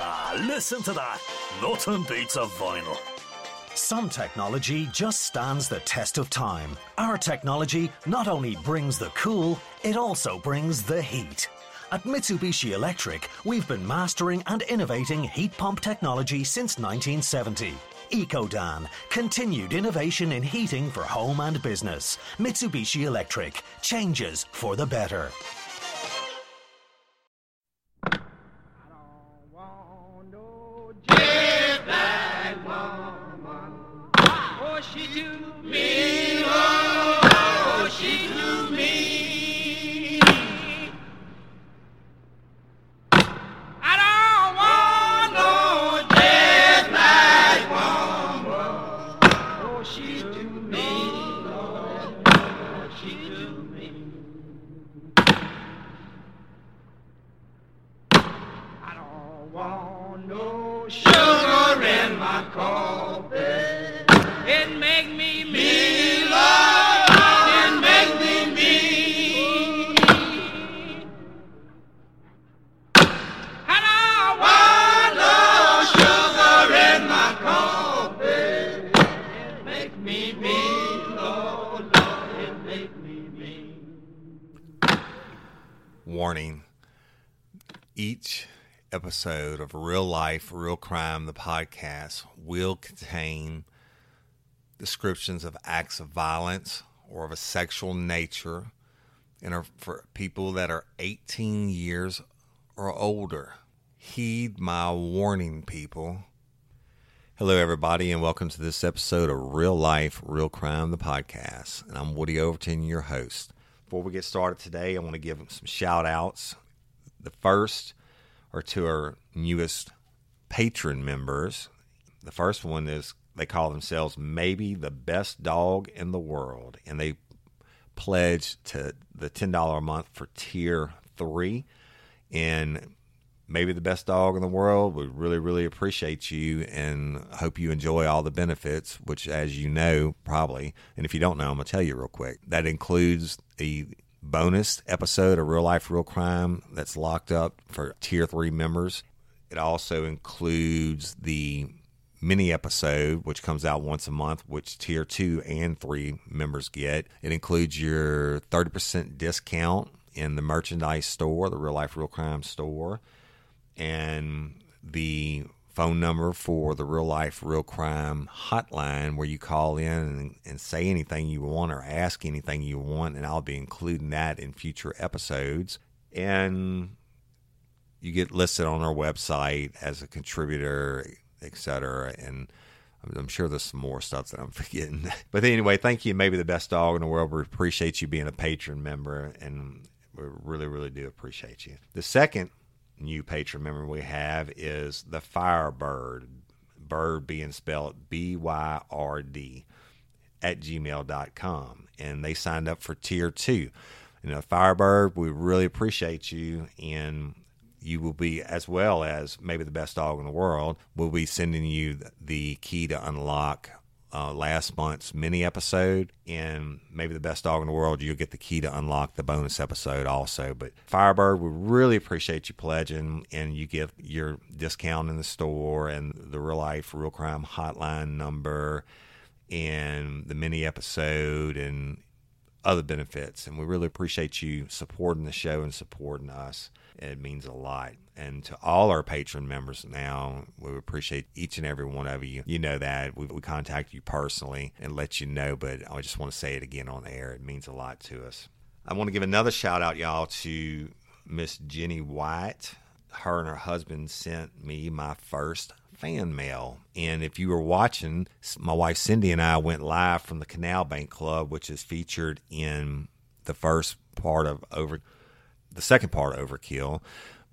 Ah, listen to that. Nothing beats a vinyl. Some technology just stands the test of time. Our technology not only brings the cool, it also brings the heat. At Mitsubishi Electric, we've been mastering and innovating heat pump technology since 1970. EcoDan, continued innovation in heating for home and business. Mitsubishi Electric, changes for the better. Warning each episode of Real Life, Real Crime, the podcast, will contain descriptions of acts of violence or of a sexual nature and are for people that are 18 years or older. Heed my warning, people. Hello, everybody, and welcome to this episode of Real Life, Real Crime, the podcast. And I'm Woody Overton, your host. Before we get started today, I want to give some shout outs. The first are to our newest patron members. The first one is they call themselves maybe the best dog in the world, and they pledge to the $10 a month for tier three. And maybe the best dog in the world. We really, really appreciate you and hope you enjoy all the benefits, which, as you know, probably, and if you don't know, I'm going to tell you real quick. That includes a bonus episode of Real Life, Real Crime that's locked up for tier three members. It also includes the mini episode, which comes out once a month, which tier two and three members get. It includes your 30% discount in the merchandise store, the Real Life, Real Crime store and the phone number for the real life real crime hotline where you call in and, and, say anything you want or ask anything you want and i'll be including that in future episodes and you get listed on our website as a contributor etc and I'm sure there's some more stuff that I'm forgetting. But anyway, thank you. Maybe the best dog in the world. We appreciate you being a patron member, and we really, really do appreciate you. The second new patron member we have is the Firebird, bird being spelled B Y R D, at gmail.com. And they signed up for tier two. You know, Firebird, we really appreciate you. And you will be, as well as maybe the best dog in the world, we'll be sending you the key to unlock uh, last month's mini episode, and maybe the best dog in the world, you'll get the key to unlock the bonus episode also. But Firebird, we really appreciate you pledging, and you get your discount in the store and the real life, real crime hotline number, and the mini episode, and other benefits. And we really appreciate you supporting the show and supporting us. It means a lot. And to all our patron members now, we appreciate each and every one of you. You know that. We, we contact you personally and let you know, but I just want to say it again on air. It means a lot to us. I want to give another shout out, y'all, to Miss Jenny White. Her and her husband sent me my first fan mail. And if you were watching, my wife Cindy and I went live from the Canal Bank Club, which is featured in the first part of Over, the second part Overkill.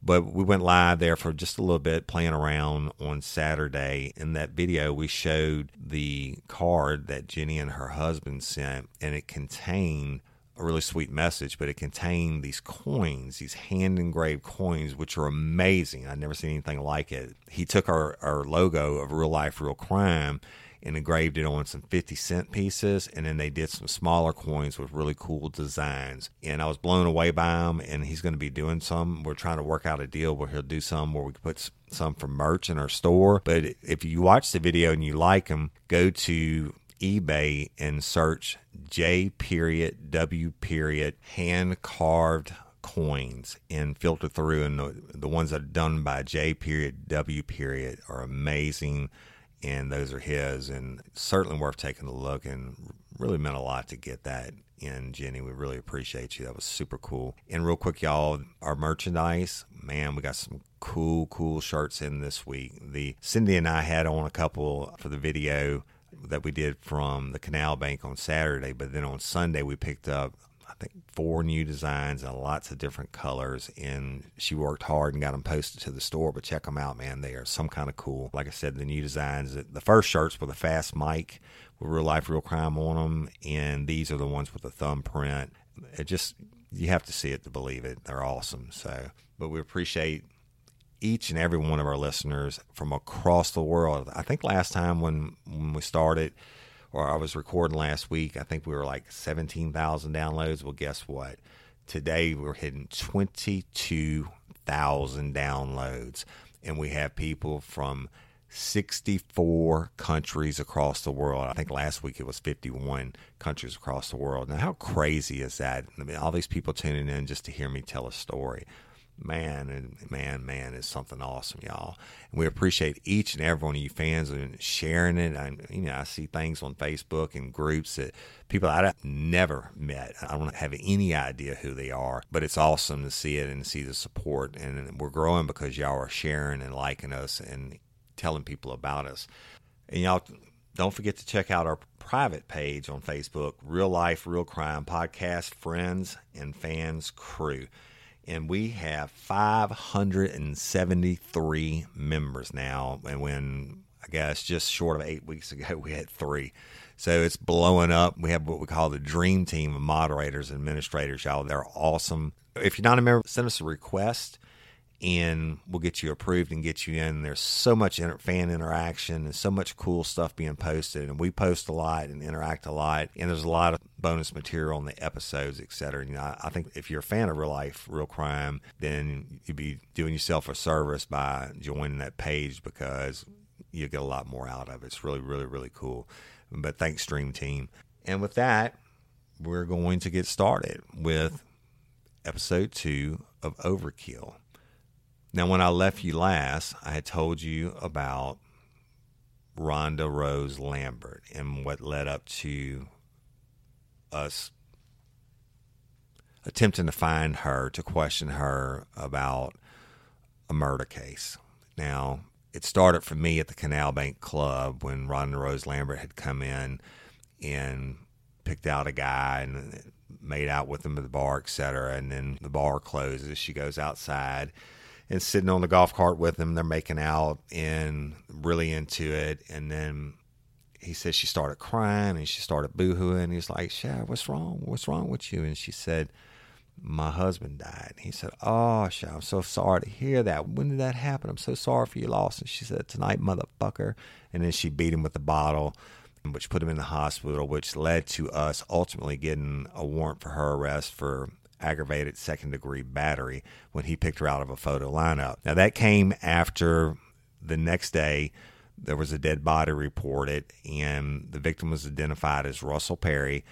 But we went live there for just a little bit, playing around on Saturday. In that video, we showed the card that Jenny and her husband sent, and it contained a really sweet message, but it contained these coins, these hand engraved coins, which are amazing. I've never seen anything like it. He took our, our logo of real life, real crime and engraved it on some 50 cent pieces. And then they did some smaller coins with really cool designs. And I was blown away by him. And he's going to be doing some. We're trying to work out a deal where he'll do some where we can put some for merch in our store. But if you watch the video and you like them, go to eBay and search J period W period hand carved coins and filter through and the, the ones that are done by J period W period are amazing and those are his and certainly worth taking a look and really meant a lot to get that in Jenny. We really appreciate you. That was super cool. And real quick, y'all, our merchandise, man, we got some cool, cool shirts in this week. The Cindy and I had on a couple for the video that we did from the Canal Bank on Saturday, but then on Sunday we picked up I think four new designs and lots of different colors. And she worked hard and got them posted to the store. But check them out, man. They are some kind of cool. Like I said, the new designs. The first shirts were the fast mic with real life, real crime on them, and these are the ones with the thumbprint. It just you have to see it to believe it. They're awesome. So, but we appreciate each and every one of our listeners from across the world. I think last time when when we started, or I was recording last week, I think we were like seventeen thousand downloads. Well, guess what? Today we're hitting twenty two thousand downloads, and we have people from 64 countries across the world. I think last week it was 51 countries across the world. Now, how crazy is that? I mean, all these people tuning in just to hear me tell a story man and man man is something awesome y'all. And we appreciate each and every one of you fans and sharing it. I, you know i see things on facebook and groups that people i've never met i don't have any idea who they are but it's awesome to see it and see the support. And we're growing because y'all are sharing and liking us and telling people about us. And y'all don't forget to check out our private page on facebook real life real crime podcast friends and fans crew and we have 573 members now. And when I guess just short of eight weeks ago, we had three. So it's blowing up. We have what we call the dream team of moderators and administrators, y'all. They're awesome. If you're not a member, send us a request and we'll get you approved and get you in. There's so much inter- fan interaction and so much cool stuff being posted, and we post a lot and interact a lot. And there's a lot of bonus material on the episodes, et cetera. You know, I, I think if you're a fan of real life, real crime, then you'd be doing yourself a service by joining that page because you get a lot more out of it. It's really, really, really cool. But thanks, Stream Team. And with that, we're going to get started with episode two of Overkill. Now, when I left you last, I had told you about Rhonda Rose Lambert and what led up to us attempting to find her to question her about a murder case. Now, it started for me at the Canal Bank Club when Rhonda Rose Lambert had come in and picked out a guy and made out with him at the bar, etc. And then the bar closes. She goes outside and sitting on the golf cart with him. They're making out and really into it. And then he says she started crying and she started boohooing. He's like, "Shad, what's wrong? What's wrong with you?" And she said, my husband died. And He said, Oh, I'm so sorry to hear that. When did that happen? I'm so sorry for your loss. And she said, Tonight, motherfucker. And then she beat him with the bottle, which put him in the hospital, which led to us ultimately getting a warrant for her arrest for aggravated second degree battery when he picked her out of a photo lineup. Now, that came after the next day there was a dead body reported, and the victim was identified as Russell Perry.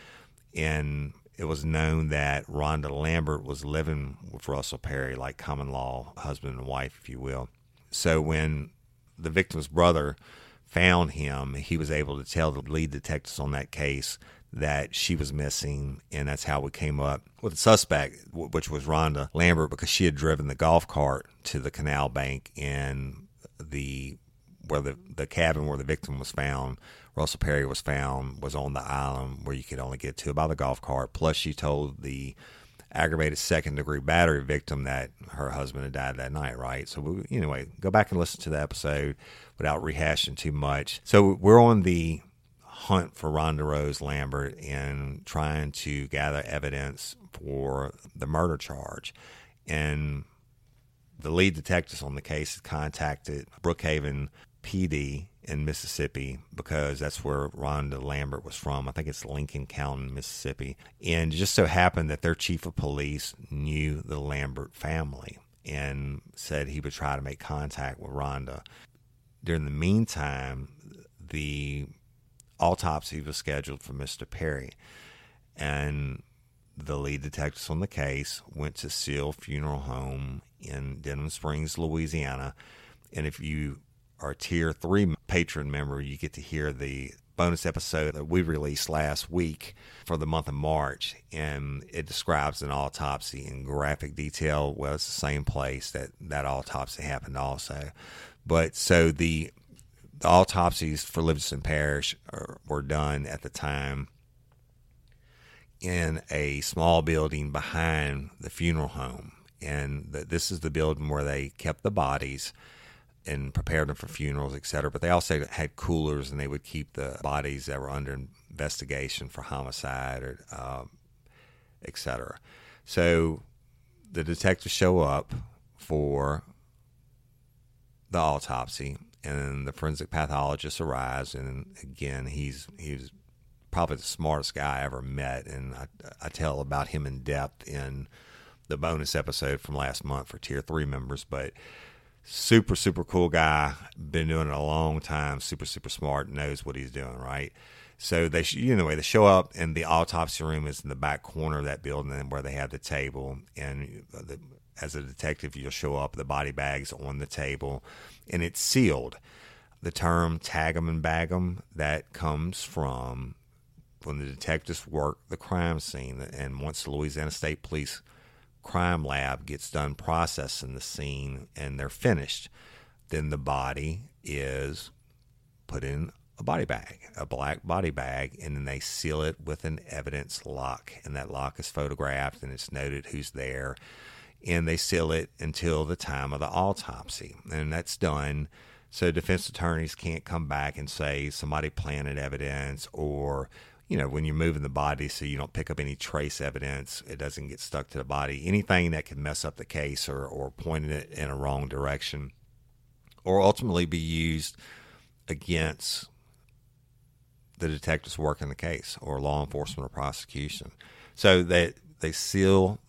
And it was known that Rhonda Lambert was living with Russell Perry, like common law husband and wife, if you will. So when the victim's brother found him, he was able to tell the lead detectives on that case that she was missing, and that's how we came up with the suspect, which was Rhonda Lambert, because she had driven the golf cart to the canal bank in the where the the cabin where the victim was found Russell Perry was found was on the island where you could only get to by the golf cart. Plus, she told the aggravated second degree battery victim that her husband had died that night, right? So, we, anyway, go back and listen to the episode without rehashing too much. So, we're on the hunt for Rhonda Rose Lambert and trying to gather evidence for the murder charge. And the lead detectives on the case contacted Brookhaven PD in Mississippi because that's where Rhonda Lambert was from. I think it's Lincoln County, Mississippi. And just so happened that their chief of police knew the Lambert family and said he would try to make contact with Rhonda. During the meantime, the autopsy was scheduled for Mr. Perry. And the lead detectives on the case went to Seale Funeral Home in Denham Springs, Louisiana. And if you our tier three patron member, you get to hear the bonus episode that we released last week for the month of March, and it describes an autopsy in graphic detail. Well, it's the same place that that autopsy happened, also. But so the, the autopsies for Livingston Parish are, were done at the time in a small building behind the funeral home, and the, this is the building where they kept the bodies and prepared them for funerals, et cetera. But they also had coolers, and they would keep the bodies that were under investigation for homicide or um, etc. So the detectives show up for the autopsy, and the forensic pathologist arrives. And again, he's he's probably the smartest guy I ever met, and I, I tell about him in depth in the bonus episode from last month for Tier Three members, but super super cool guy been doing it a long time super super smart knows what he's doing right so they you know they show up and the autopsy room is in the back corner of that building where they have the table and the, as a detective you'll show up the body bags on the table and it's sealed the term tag 'em and bag 'em that comes from when the detectives work the crime scene and once the louisiana state police crime lab gets done processing the scene and they're finished, then the body is put in a body bag, a black body bag, and then they seal it with an evidence lock. And that lock is photographed and it's noted who's there. And they seal it until the time of the autopsy. And that's done so defense attorneys can't come back and say somebody planted evidence or you know, when you're moving the body so you don't pick up any trace evidence, it doesn't get stuck to the body. Anything that can mess up the case or, or point it in a wrong direction or ultimately be used against the detectives working the case or law enforcement or prosecution. So they, they seal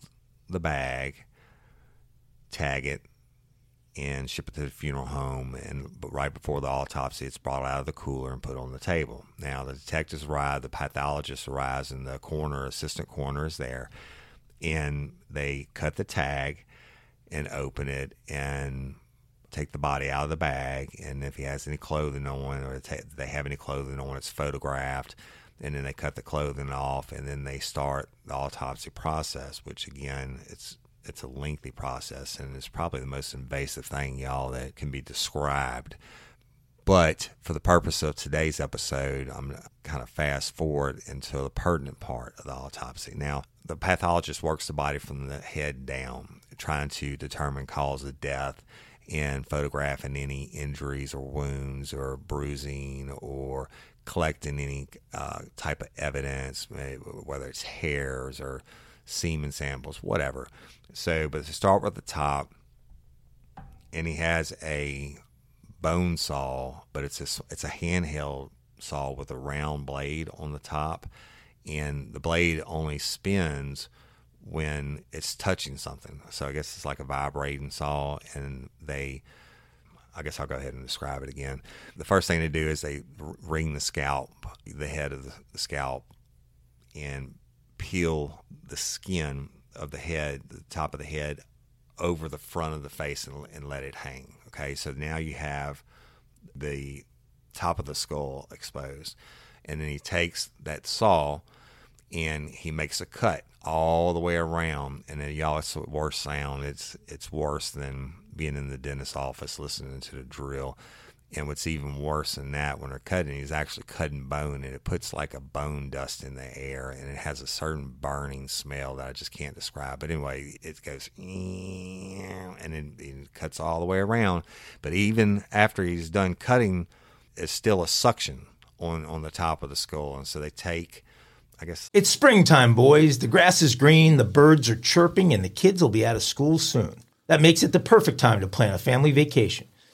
the bag, tag it, and ship it to the funeral home. And but right before the autopsy, it's brought out of the cooler and put on the table. Now the detectives arrive, the pathologist arrives, and the coroner, assistant coroner, is there, and they cut the tag and open it and take the body out of the bag. And if he has any clothing on, or they have any clothing on, it's photographed. And then they cut the clothing off, and then they start the autopsy process, which again, it's it's a lengthy process and it's probably the most invasive thing, y'all, that can be described. But for the purpose of today's episode, I'm to kind of fast forward into the pertinent part of the autopsy. Now, the pathologist works the body from the head down, trying to determine cause of death and photographing any injuries or wounds or bruising or collecting any uh, type of evidence, whether it's hairs or semen samples, whatever. So, but to start with the top, and he has a bone saw, but it's a, it's a handheld saw with a round blade on the top, and the blade only spins when it's touching something. So I guess it's like a vibrating saw, and they. I guess I'll go ahead and describe it again. The first thing they do is they wring the scalp, the head of the scalp, and peel the skin of the head, the top of the head, over the front of the face and, and let it hang. Okay, so now you have the top of the skull exposed. And then he takes that saw and he makes a cut all the way around. And then y'all, it's the worst sound. It's it's worse than being in the dentist's office listening to the drill. And what's even worse than that, when they're cutting, he's actually cutting bone, and it puts like a bone dust in the air, and it has a certain burning smell that I just can't describe. But anyway, it goes, and then it cuts all the way around. But even after he's done cutting, it's still a suction on on the top of the skull, and so they take. I guess it's springtime, boys. The grass is green, the birds are chirping, and the kids will be out of school soon. That makes it the perfect time to plan a family vacation.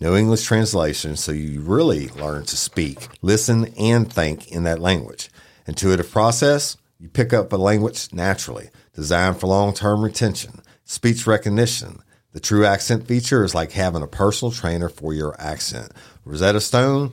no English translation, so you really learn to speak, listen, and think in that language. Intuitive process, you pick up a language naturally, designed for long term retention, speech recognition. The true accent feature is like having a personal trainer for your accent. Rosetta Stone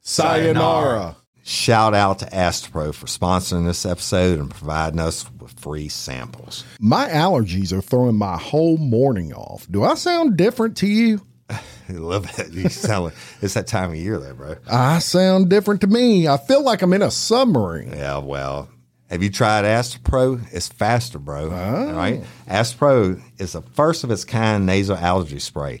Sayonara. Shout out to Astepro for sponsoring this episode and providing us with free samples. My allergies are throwing my whole morning off. Do I sound different to you? I love it. You sound like it's that time of year there, bro. I sound different to me. I feel like I'm in a submarine. Yeah, well, have you tried Astepro? It's faster, bro. Oh. Right? Astepro is the first of its kind nasal allergy spray.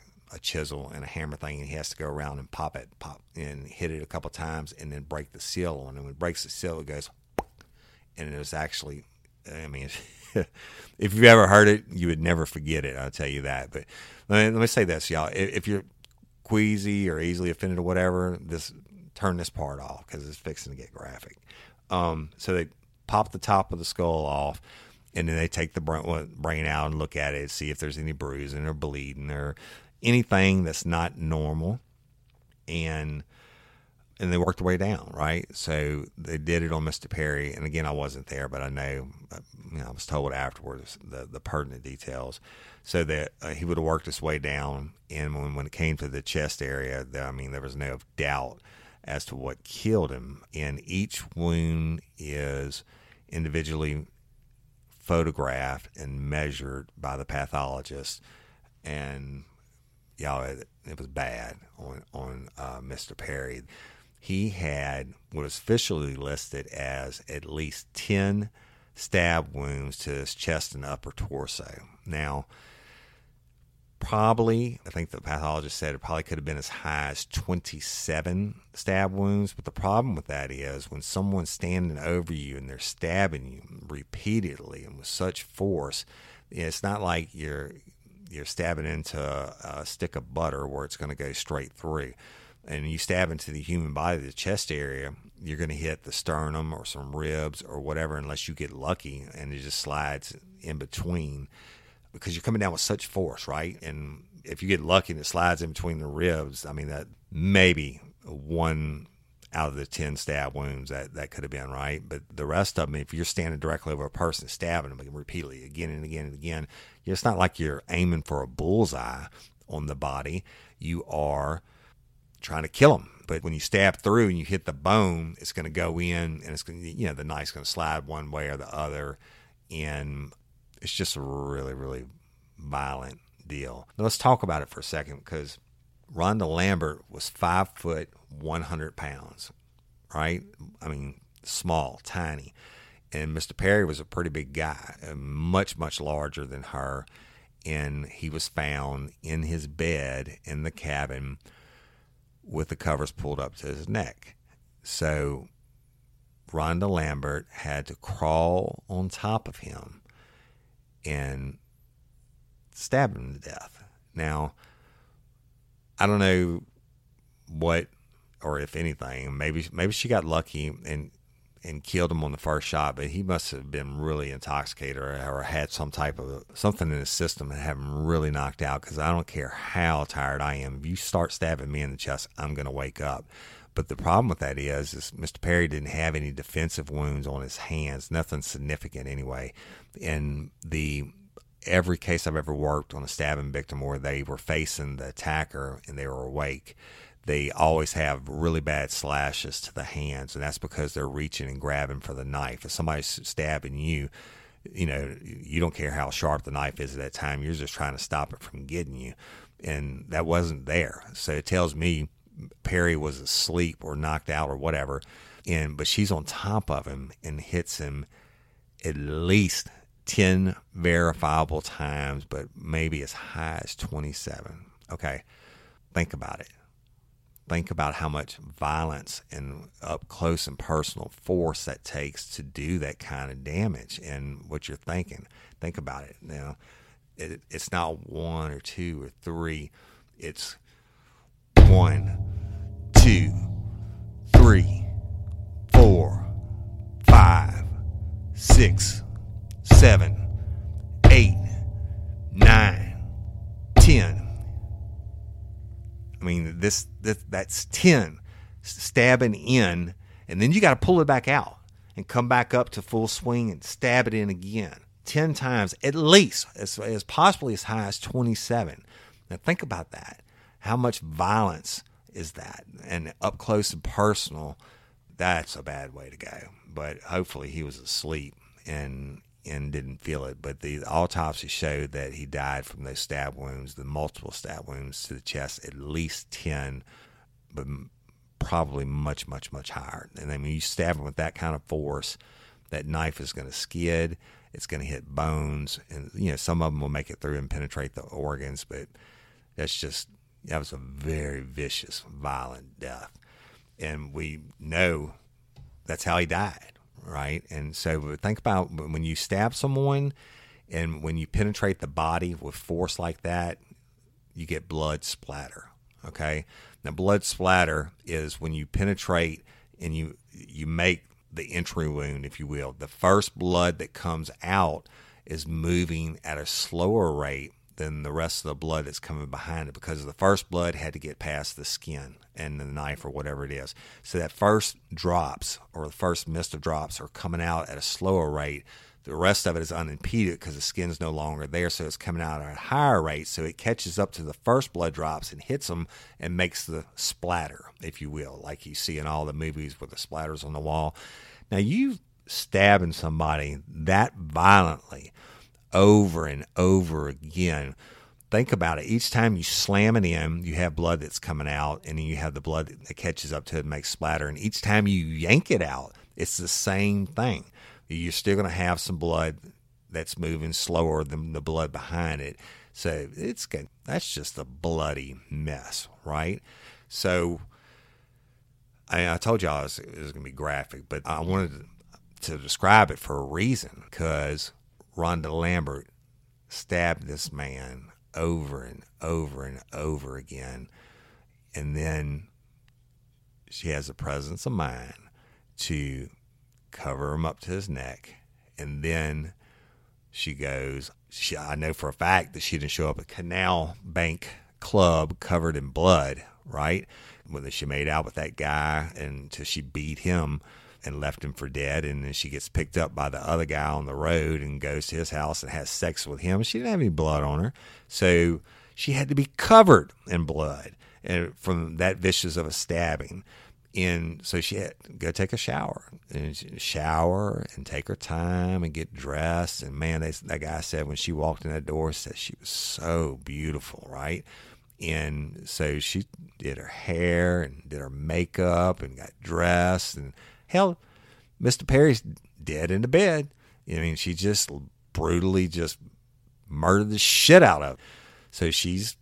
a chisel and a hammer thing, and he has to go around and pop it, pop and hit it a couple times, and then break the seal on. And when it breaks the seal, it goes, and it was actually, I mean, if you've ever heard it, you would never forget it. I'll tell you that. But let me, let me say this, y'all. If, you're queasy or easily offended or whatever, this turn this part off because it's fixing to get graphic. Um, so they pop the top of the skull off, and then they take the brain out and look at it, see if there's any bruising or bleeding or anything that's not normal, and and they worked their way down, right? So they did it on Mr. Perry, and again, I wasn't there, but I know, you know I was told afterwards the the pertinent details. So that uh, he would have worked his way down, and when when it came to the chest area, I mean, there was no doubt as to what killed him. And each wound is individually photographed and measured by the pathologist. And y'all, it, it was bad on on uh, Mr. Perry. He had what was officially listed as at least ten stab wounds to his chest and upper torso. Now, probably, I think the pathologist said it probably could have been as high as 27 stab wounds. But the problem with that is when someone's standing over you and they're stabbing you repeatedly and with such force, it's not like you're you're stabbing into a, stick of butter where it's going to go straight through. And you stab into the human body, the chest area, you're going to hit the sternum or some ribs or whatever, unless you get lucky and it just slides in between because you're coming down with such force, right? And if you get lucky and it slides in between the ribs, I mean that maybe one out of the 10 stab wounds that that could have been right? But the rest of them if you're standing directly over a person stabbing them repeatedly again and again and again it's not like you're aiming for a bullseye on the body. You are trying to kill them but when you stab through and you hit the bone it's going to go in and it's going to you know the knife's going to slide one way or the other. And it's just a really, really violent deal. Now let's talk about it for a second because Rhonda Lambert was five foot, 100 pounds, right? I mean, small, tiny. And Mr. Perry was a pretty big guy, uh, much, much larger than her. And he was found in his bed in the cabin with the covers pulled up to his neck. So Rhonda Lambert had to crawl on top of him and stab him to death. Now, I don't know what or if anything, maybe maybe she got lucky and and killed him on the first shot, but he must have been really intoxicated or, or had some type of something in his system that had him really knocked out. Because I don't care how tired I am, if you start stabbing me in the chest, I'm going to wake up. But the problem with that is, is Mr. Perry didn't have any defensive wounds on his hands, nothing significant anyway. In the every case I've ever worked on a stabbing victim where they were facing the attacker and they were awake, they always have really bad slashes to the hands, and that's because they're reaching and grabbing for the knife. If somebody's stabbing you, you know, you don't care how sharp the knife is at that time. You're just trying to stop it from getting you. And that wasn't there. So it tells me Perry was asleep or knocked out or whatever. And but she's on top of him and hits him at least 10 verifiable times, but maybe as high as 27. Okay. Think about it. Think about how much violence and up close and personal force that takes to do that kind of damage and what you're thinking. Think about it. Now, it, it's not one or two or three, it's one, two, three, four, five, six, seven, eight, nine, ten. I mean, this, this that's ten stabbing in, and then you got to pull it back out and come back up to full swing and stab it in again. 10 times at least, as, as possibly as high as 27. Now, think about that how much violence is that? And up close and personal, that's a bad way to go. But hopefully he was asleep and and didn't feel it. But the autopsy showed that he died from those stab wounds, the multiple stab wounds to the chest, at least ten, but probably much, much, much higher. And then when you stab him with that kind of force, that knife is going to skid. It's going to hit bones, and you know some of them will make it through and penetrate the organs, but that's just that was a very vicious, violent death. And we know that's how he died, right? And so think about when you stab someone and when you penetrate the body with force like that, you get blood splatter. Okay. Now, blood splatter is when you penetrate and you you make the entry wound, if you will. The first blood that comes out is moving at a slower rate than the rest of the blood that's coming behind it because the first blood had to get past the skin and the knife or whatever it is. So that first drops or the first mist of drops are coming out at a slower rate. The rest of it is unimpeded because the skin's no longer there, so it's coming out at a higher rate. So it catches up to the first blood drops and hits them and makes the splatter, if you will, like you see in all the movies with the splatters on the wall. Now you stabbing somebody that violently over and over again. Think about it. Each time you slam it in, you have blood that's coming out, and then you have the blood that catches up to it and makes splatter. And each time you yank it out, it's the same thing. You're still going to have some blood that's moving slower than the blood behind it. So it's good. That's just a bloody mess, right? So I, I told y'all it was, was going to be graphic, but I wanted to describe it for a reason because Rhonda Lambert stabbed this man over and over and over again. And then she has the presence of mind to cover him up to his neck. And then she goes, she, I know for a fact that she didn't show up at Canal Bank Club covered in blood, right? When she made out with that guy until she beat him and left him for dead. And then she gets picked up by the other guy on the road and goes to his house and has sex with him. She didn't have any blood on her. So she had to be covered in blood from that vicious of a stabbing. And so she had to go take a shower and shower and take her time and get dressed. And man, they, that guy said when she walked in that door, said she was so beautiful, right? And so she did her hair and did her makeup and got dressed and Hell, Mr. Perry's dead in the bed. I mean, she just brutally just murdered the shit out of. Him. So she's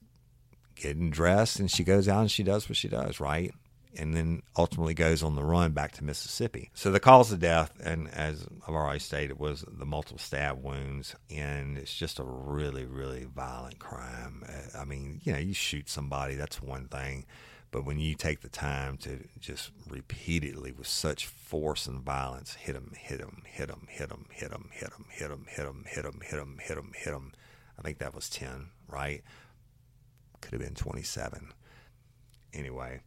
getting dressed and she goes out and she does what she does, right? And then ultimately goes on the run back to Mississippi. So the cause of death, and as I've already stated, was the multiple stab wounds, and it's just a really, really violent crime. Uh, I mean, you know, you shoot somebody, that's one thing but when you take the time to just repeatedly, with such force and violence, hit them, hit them, hit them, hit them, hit them, hit them, hit them, hit them, hit them, hit them, hit them, hit them, I think that was 10, right? Could have been 27. Anyway,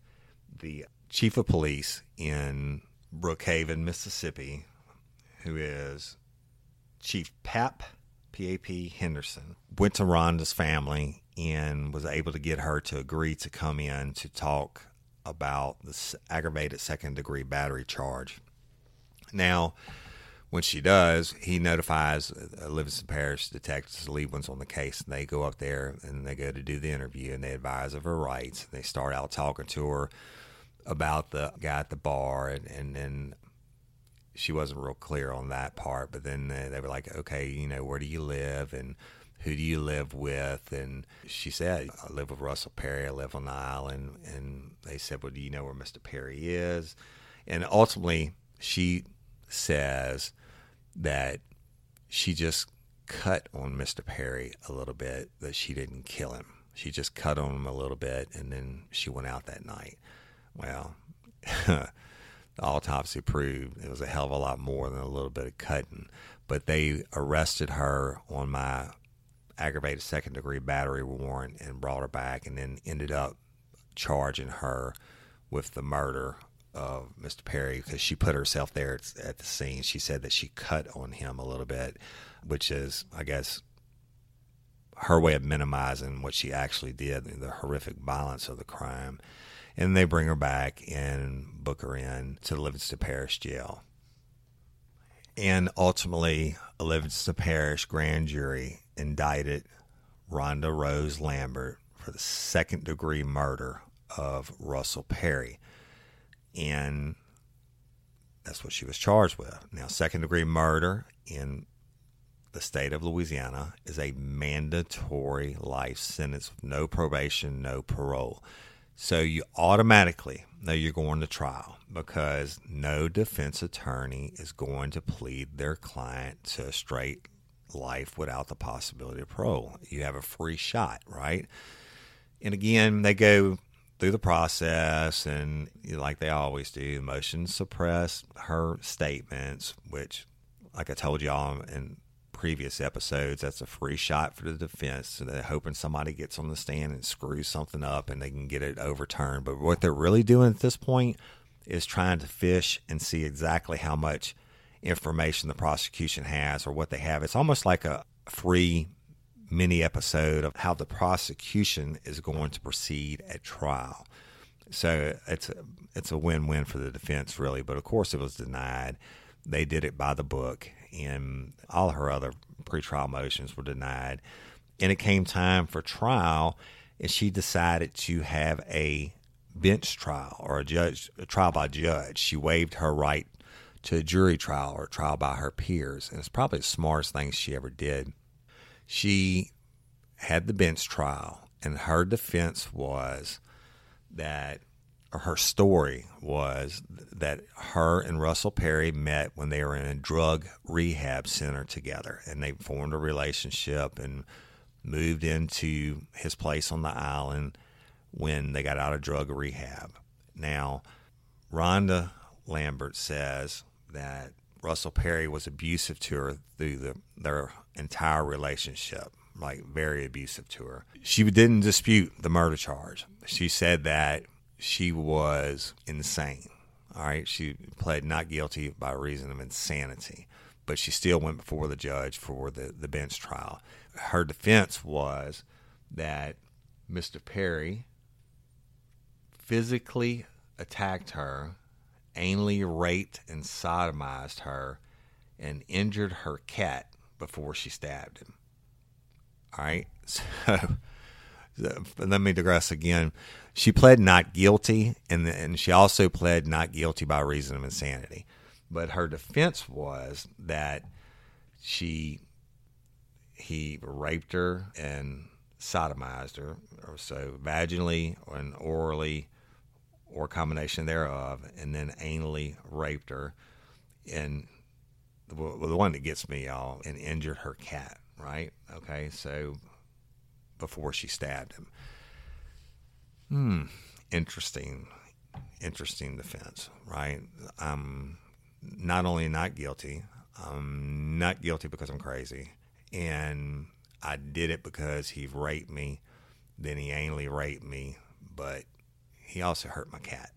the chief of police in Brookhaven, Mississippi, who is Chief Pap, P.A.P. Henderson, went to Rhonda's family and was able to get her to agree to come in to talk about the aggravated second degree battery charge. Now, when she does, he notifies uh, Livingston Parish detectives, ones on the case, and they go up there and they go to do the interview and they advise of her rights. They start out talking to her about the guy at the bar, and, and then she wasn't real clear on that part. But then they, they were like, okay, you know, where do you live? And who do you live with? And she said, I live with Russell Perry. I live on the island. And they said, well, do you know where Mr. Perry is? And ultimately, she says that she just cut on Mr. Perry a little bit, that she didn't kill him. She just cut on him a little bit, and then she went out that night. Well, the autopsy proved it was a hell of a lot more than a little bit of cutting. But they arrested her on my aggravated second degree battery warrant and brought her back, and then ended up charging her with the murder of Mr. Perry because she put herself there at the scene. She said that she cut on him a little bit, which is, I guess, her way of minimizing what she actually did, the horrific violence of the crime. And they bring her back and book her in to the Livingston Parish Jail. And ultimately, a Livingston Parish grand jury indicted Rhonda Rose Lambert for the second degree murder of Russell Perry. And that's what she was charged with. Now, second degree murder in the state of Louisiana is a mandatory life sentence with no probation, no parole. So you automatically know you're going to trial because no defense attorney is going to plead their client to a straight life without the possibility of parole. You have a free shot, right? And again, they go through the process and like they always do, motion suppress her statements, which, like I told y'all in previous episodes, that's a free shot for the defense. So they're hoping somebody gets on the stand and screws something up and they can get it overturned. But what they're really doing at this point is trying to fish and see exactly how much information the prosecution has or what they have. It's almost like a free mini episode of how the prosecution is going to proceed at trial. So it's a, it's a win-win for the defense, really. But of course, it was denied. They did it by the book, and all her other pretrial motions were denied. And it came time for trial, and she decided to have a bench trial or a judge a trial by judge. She waived her right to a jury trial or trial by her peers, and it's probably the smartest thing she ever did. She had the bench trial, and her defense was that, her story was that her and Russell Perry met when they were in a drug rehab center together, and they formed a relationship and moved into his place on the island when they got out of drug rehab. Now, Rhonda Lambert says that Russell Perry was abusive to her through the, their entire relationship, like very abusive to her. She didn't dispute the murder charge. She said that she was insane. All right, she pled not guilty by reason of insanity, but she still went before the judge for the, the bench trial. Her defense was that Mr. Perry physically attacked her anally raped and sodomized her and injured her cat before she stabbed him. All right. So let me digress again. She pled not guilty, and, and she also pled not guilty by reason of insanity. But her defense was that she he raped her and sodomized her, or so vaginally and orally or combination thereof, and then anally raped her, and the, the one that gets me, y'all, and injured her cat. Right? Okay, so before she stabbed him. Hmm. Interesting. Interesting defense, right? I'm not only not guilty, I'm not guilty because I'm crazy, and I did it because he raped me. Then he anally raped me, but he also hurt my cat.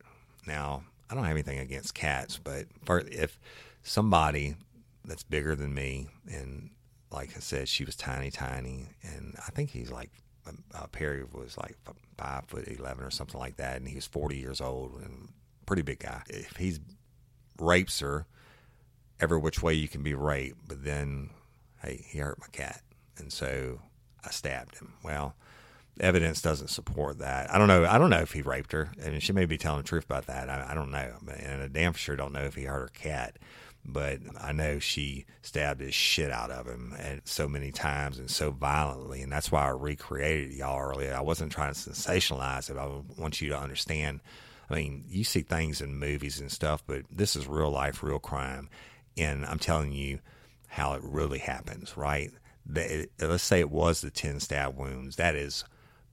Now, I don't have anything against cats, but if somebody that's bigger than me, and like I said, she was tiny, tiny, and I think he's like uh, Perry was like five foot eleven or something like that, and he was forty years old and pretty big guy. If he rapes her, every which way you can be raped, but then hey, he hurt my cat, and so I stabbed him. Well, evidence doesn't support that. I don't know. I don't know if he raped her, I and she may be telling the truth about that. I, I don't know, and I damn sure don't know if he hurt her cat. But I know she stabbed his shit out of him and so many times and so violently, and that's why I recreated y'all earlier. I wasn't trying to sensationalize it. I want you to understand. I mean, you see things in movies and stuff, but this is real life, real crime, and I'm telling you how it really happens. Right? let's say it was the ten stab wounds. That is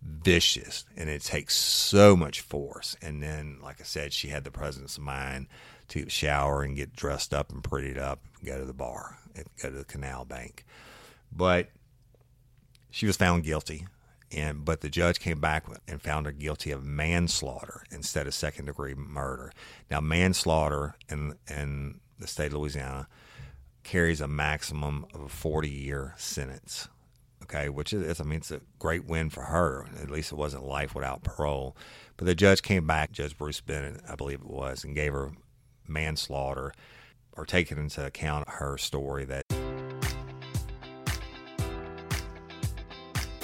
vicious and it takes so much force. And then, like I said, she had the presence of mind to shower and get dressed up and prettied up and go to the bar and go to the canal bank. But she was found guilty. And but the judge came back and found her guilty of manslaughter instead of second degree murder. Now manslaughter in in the state of Louisiana carries a maximum of a 40 year sentence okay, which is, I mean, it's a great win for her. At least it wasn't life without parole. But the judge came back, Judge Bruce Bennett, I believe it was, and gave her manslaughter or taking into account her story that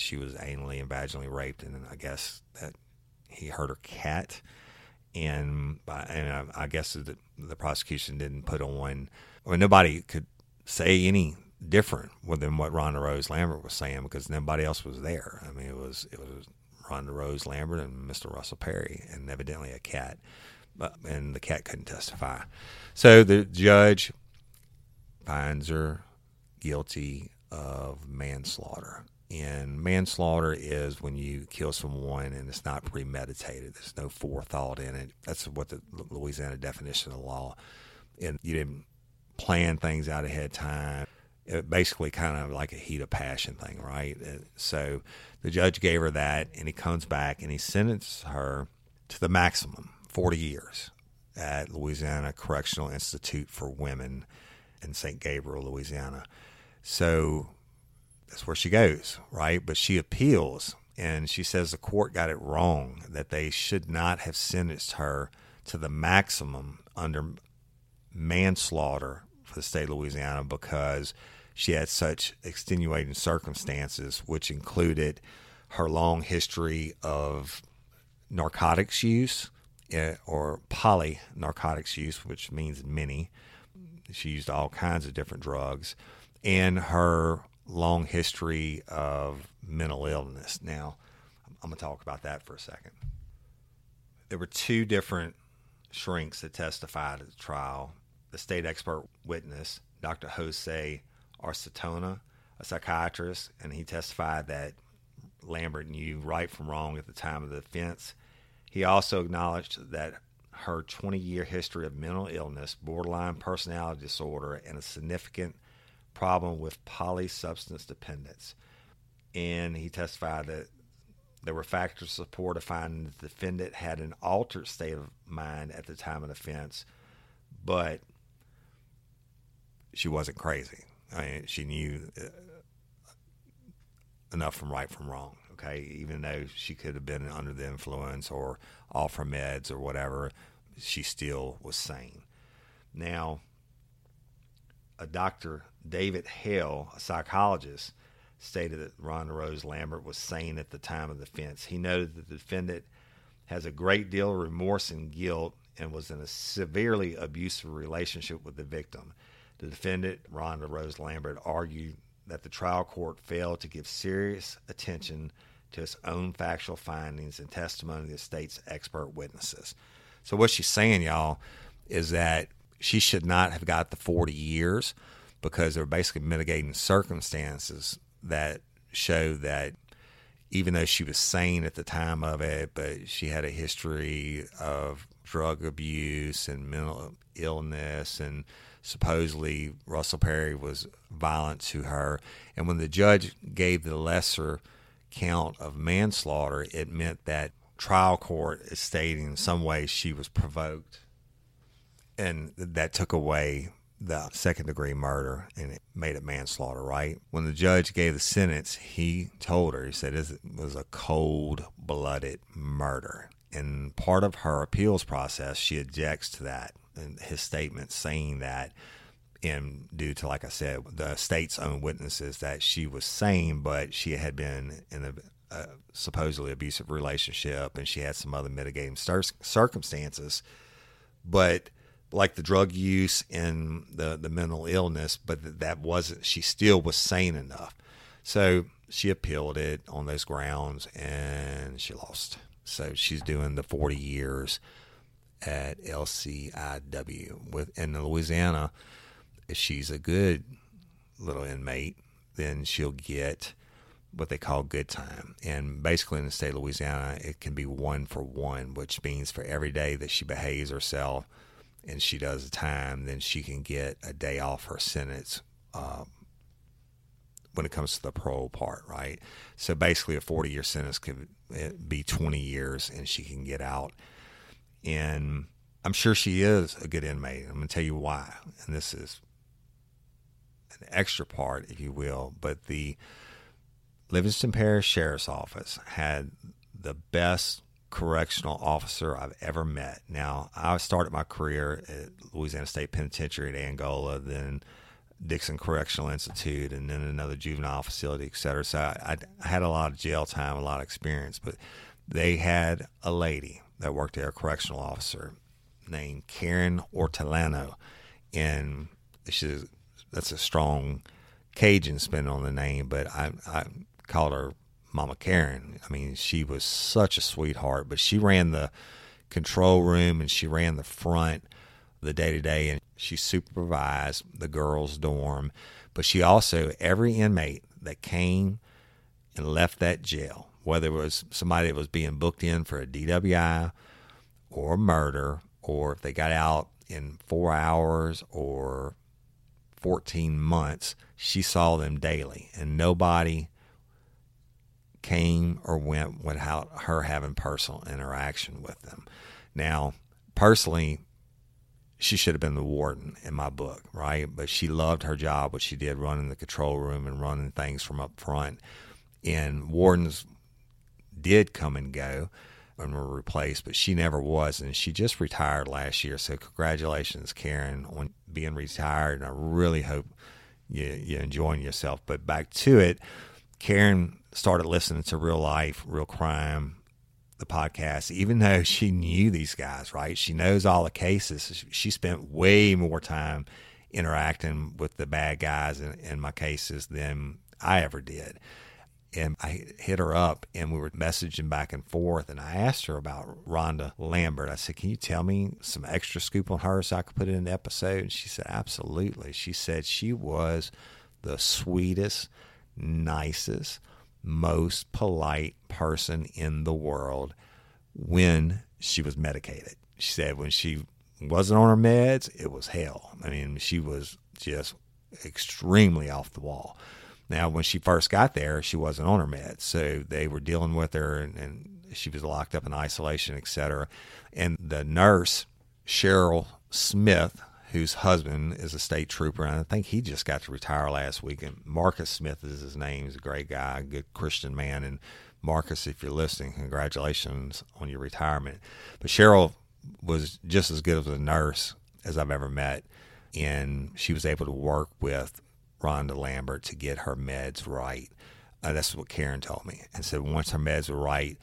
she was anally and vaginally raped, and I guess that he hurt her cat. And by, and I, I guess the, the prosecution didn't put on. Mean, nobody could say any different than what Rhonda Rose Lambert was saying because nobody else was there. I mean, it was it was Rhonda Rose Lambert and Mr. Russell Perry, and evidently a cat, but, and the cat couldn't testify. So the judge finds her guilty of manslaughter. And manslaughter is when you kill someone and it's not premeditated. There's no forethought in it. That's what the Louisiana definition of law. And you didn't plan things out ahead of time. It basically kind of like a heat of passion thing, right? Uh, so the judge gave her that, and he comes back and he sentenced her to the maximum, 40 years, at Louisiana Correctional Institute for Women in St. Gabriel, Louisiana. So that's where she goes, right? But she appeals and she says the court got it wrong, that they should not have sentenced her to the maximum under manslaughter for the state of Louisiana because she had such extenuating circumstances, which included her long history of narcotics use eh, or poly narcotics use, which means many. She used all kinds of different drugs, and her long history of mental illness. Now, I'm going to talk about that for a second. There were two different shrinks that testified at the trial. The state expert witness, Dr. Jose Arcetona, a psychiatrist, and he testified that Lambert knew right from wrong at the time of the offense. He also acknowledged that her 20 year history of mental illness, borderline personality disorder, and a significant problem with polysubstance dependence. And he testified that there were factors to support a finding that the defendant had an altered state of mind at the time of the offense, but she wasn't crazy. I mean, she knew uh, enough from right from wrong. Okay, even though she could have been under the influence or off her meds or whatever, she still was sane. Now, a doctor David Hale, a psychologist, stated that Rhonda Rose Lambert was sane at the time of the offense. He noted that the defendant has a great deal of remorse and guilt and was in a severely abusive relationship with the victim. The defendant, Rhonda Rose Lambert, argued that the trial court failed to give serious attention to its own factual findings and testimony of the state's expert witnesses. So, what she's saying, y'all, is that she should not have got the 40 years because they were basically mitigating circumstances that show that even though she was sane at the time of it, but she had a history of drug abuse and mental illness, and supposedly Russell Perry was violent to her. And when the judge gave the lesser count of manslaughter, it meant that trial court is stating in some way she was provoked, and that took away the second degree murder and it made it manslaughter, right? When the judge gave the sentence, he told her, he said it was a cold blooded murder. And part of her appeals process, she objects to that and his statement saying that and due to, like I said, the state's own witnesses that she was sane, but she had been in a, a supposedly abusive relationship and she had some other mitigating cir- circumstances. But like the drug use and the, the mental illness, but that wasn't, she still was sane enough. So she appealed it on those grounds and she lost. So she's doing the 40 years at LCIW with in Louisiana if she's a good little inmate, then she'll get what they call good time. And basically, in the state of Louisiana, it can be one for one, which means for every day that she behaves herself and she does the time, then she can get a day off her sentence um, when it comes to the parole part, right? So basically, a 40 year sentence could be 20 years and she can get out. And I'm sure she is a good inmate. I'm going to tell you why. And this is an extra part, if you will, but the Livingston Parish Sheriff's Office had the best correctional officer I've ever met. Now, I started my career at Louisiana State Penitentiary at Angola, then Dixon Correctional Institute, and then another juvenile facility, et cetera. So I, I had a lot of jail time, a lot of experience, but they had a lady that worked there, a correctional officer named Karen Ortolano, and she's that's a strong Cajun spin on the name, but I, I called her Mama Karen. I mean, she was such a sweetheart, but she ran the control room and she ran the front the day to day and she supervised the girls' dorm. But she also, every inmate that came and left that jail, whether it was somebody that was being booked in for a DWI or murder, or if they got out in four hours or 14 months, she saw them daily, and nobody came or went without her having personal interaction with them. Now, personally, she should have been the warden in my book, right? But she loved her job, what she did running the control room and running things from up front. And wardens did come and go and were replaced, but she never was. And she just retired last year. So, congratulations, Karen, on being retired. And I really hope you, you're enjoying yourself. But back to it, Karen started listening to Real Life, Real Crime, the podcast, even though she knew these guys, right? She knows all the cases. She spent way more time interacting with the bad guys in, in my cases than I ever did and I hit her up and we were messaging back and forth and I asked her about Rhonda Lambert. I said, Can you tell me some extra scoop on her so I could put it in the episode? And she said, Absolutely. She said she was the sweetest, nicest, most polite person in the world when she was medicated. She said when she wasn't on her meds, it was hell. I mean, she was just extremely off the wall. Now, when she first got there, she wasn't on her meds, so they were dealing with her, and, and she was locked up in isolation, et cetera. And the nurse, Cheryl Smith, whose husband is a state trooper, and I think he just got to retire last week. And Marcus Smith is his name. He's a great guy, a good Christian man. And Marcus, if you're listening, congratulations on your retirement. But Cheryl was just as good of a nurse as I've ever met, and she was able to work with Rhonda Lambert to get her meds right. Uh, that's what Karen told me. And so once her meds were right,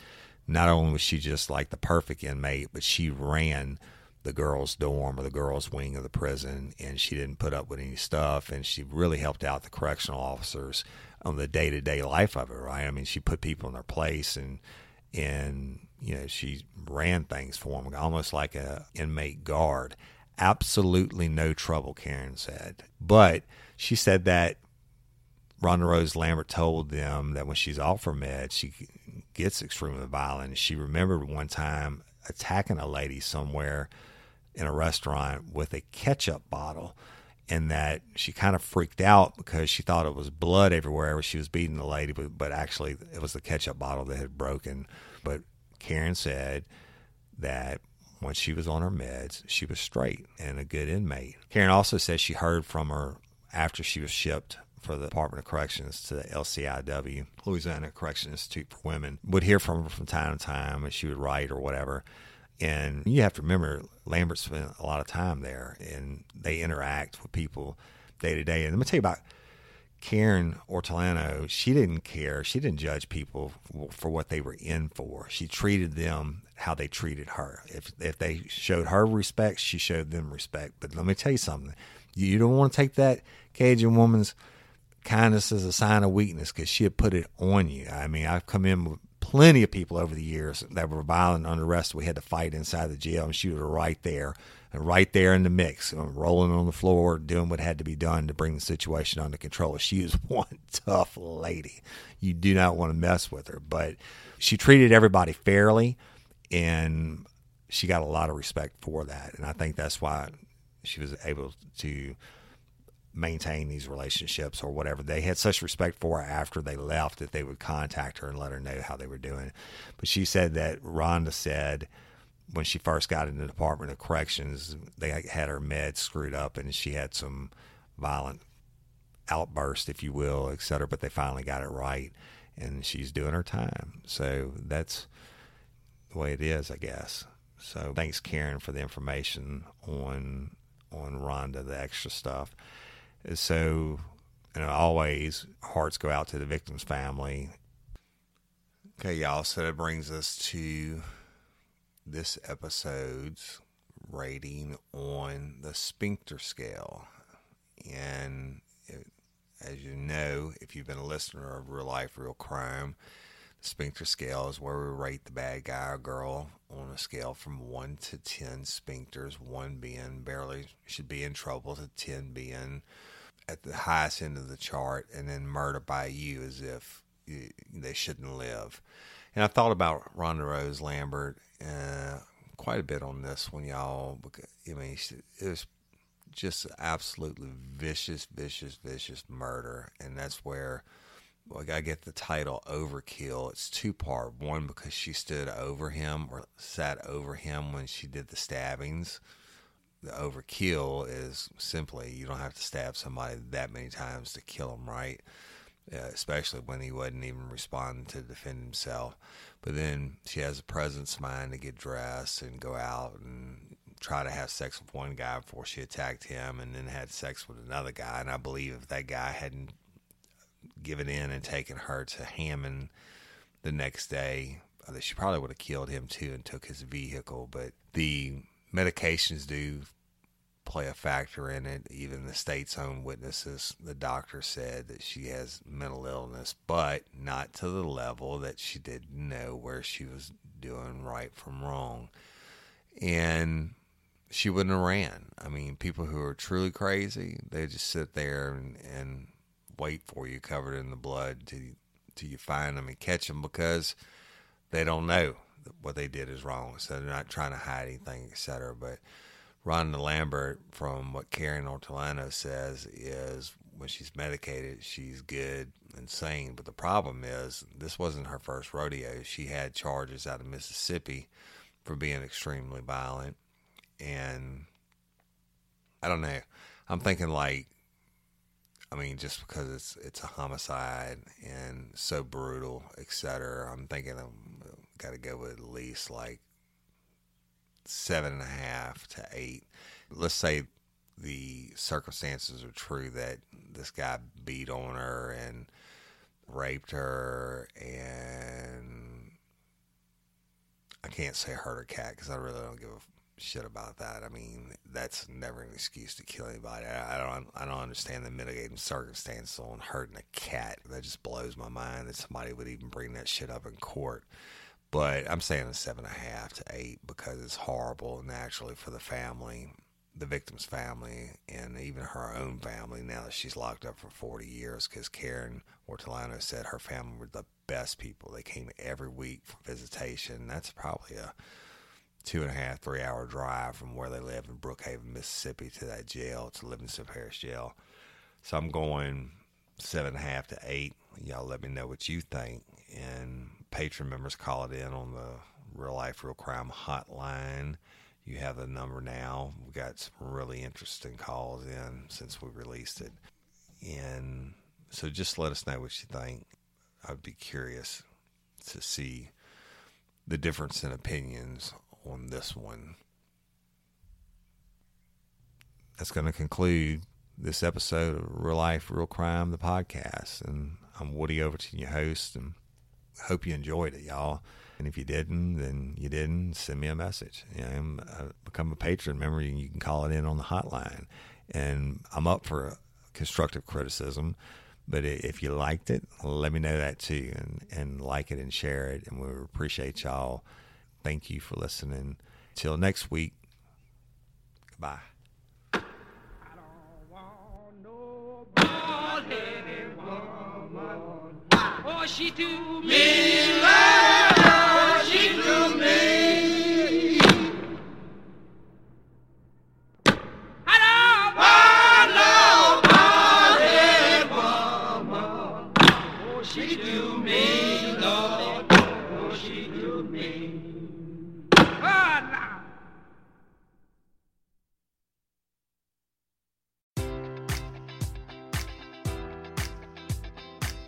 not only was she just like the perfect inmate, but she ran the girls' dorm or the girls' wing of the prison, and she didn't put up with any stuff, and she really helped out the correctional officers on the day to day life of it. Right? I mean, she put people in their place, and and you know she ran things for them, almost like a inmate guard. Absolutely no trouble, Karen said, but she said that Rhonda Rose Lambert told them that when she's off her meds, she gets extremely violent. She remembered one time attacking a lady somewhere in a restaurant with a ketchup bottle, and that she kind of freaked out because she thought it was blood everywhere she was beating the lady, but, but actually it was the ketchup bottle that had broken. But Karen said that when she was on her meds, she was straight and a good inmate. Karen also said she heard from her after she was shipped for the Department of Corrections to the LCIW, Louisiana Correction Institute for Women, would hear from her from time to time, and she would write or whatever. And you have to remember, Lambert spent a lot of time there, and they interact with people day to day. And let me tell you about Karen Ortolano. She didn't care. She didn't judge people for what they were in for. She treated them how they treated her. If if they showed her respect, she showed them respect. But let me tell you something. You don't want to take that Cajun woman's kindness as a sign of weakness because she had put it on you. I mean, I've come in with plenty of people over the years that were violent under arrest. We had to fight inside the jail, and she was right there, and right there in the mix, rolling on the floor, doing what had to be done to bring the situation under control. She is one tough lady. You do not want to mess with her, but she treated everybody fairly, and she got a lot of respect for that. And I think that's why she was able to maintain these relationships or whatever. They had such respect for her after they left that they would contact her and let her know how they were doing. But she said that Rhonda said when she first got in the Department of Corrections, they had her meds screwed up and she had some violent outburst, if you will, et cetera, but they finally got it right and she's doing her time. So that's the way it is, I guess. So thanks, Karen, for the information on on Rhonda, the extra stuff. So, you know, always hearts go out to the victim's family. Okay, y'all. So that brings us to this episode's rating on the sphincter scale. And it, as you know, if you've been a listener of Real Life, Real Crime, sphincter scale is where we rate the bad guy or girl on a scale from 1 to 10 sphincters, 1 being barely should be in trouble, to 10 being at the highest end of the chart, and then murder by you as if they shouldn't live. And I thought about Rhonda Rose Lambert uh, quite a bit on this one, y'all. Because, I mean, it was just absolutely vicious, vicious, vicious murder, and that's where well, I get the title Overkill. It's two part. One because she stood over him or sat over him when she did the stabbings the overkill is simply you don't have to stab somebody that many times to kill them, right? Uh, especially when he wasn't even responding to defend himself. But then she has a presence of mind to get dressed and go out and try to have sex with one guy before she attacked him, and then had sex with another guy. And I believe if that guy hadn't given in and taken her to Hammond the next day, uh, she probably would have killed him too and took his vehicle. But the medications do play a factor in it. Even the state's own witnesses, the doctor said that she has mental illness, but not to the level that she didn't know where she was doing right from wrong. And she wouldn't have ran. I mean, people who are truly crazy, they just sit there and, and wait for you covered in the blood till, till you find them and catch them because they don't know what they did is wrong. So they're not trying to hide anything, etc. But Rhonda Lambert, from what Karen Ortolano says, is when she's medicated, she's good and sane. But the problem is, this wasn't her first rodeo. She had charges out of Mississippi for being extremely violent. And I don't know. I'm thinking like, I mean, just because it's it's a homicide and so brutal, etc. I'm thinking I'm uh, got to go with at least like seven and a half to eight. Let's say the circumstances are true that this guy beat on her and raped her and I can't say hurt her cat because I really don't give a shit about that. I mean, that's never an excuse to kill anybody. I, don't I don't understand the mitigating circumstances on hurting a cat. That just blows my mind that somebody would even bring that shit up in court. But I'm saying a seven and a half to eight because it's horrible naturally for the family, the victim's family, and even her own family now that she's locked up for 40 years because Karen Ortolano said her family were the best people. They came every week for visitation. That's probably a two and a half, three hour drive from where they live in Brookhaven, Mississippi to that jail, to Livingston Parish Jail. So I'm going seven and a half to eight. Y'all let me know what you think. And patron members call it in on the Real Life Real Crime hotline. You have the number now. We got some really interesting calls in since we released it. And so just let us know what you think. I'd be curious to see the difference in opinions on this one. That's going to conclude this episode of Real Life, Real Crime, the podcast. And I'm Woody Overton, your host, and hope you enjoyed it, y'all. And if you didn't, then you didn't. Send me a message. You know, uh, become a patron. Remember, you can call it in on the hotline. And I'm up for constructive criticism. But if you liked it, let me know that too, and, and like it and share it. And we appreciate y'all. Thank you for listening. Till next week. Goodbye. Oh, she me me. Ah, oh, now.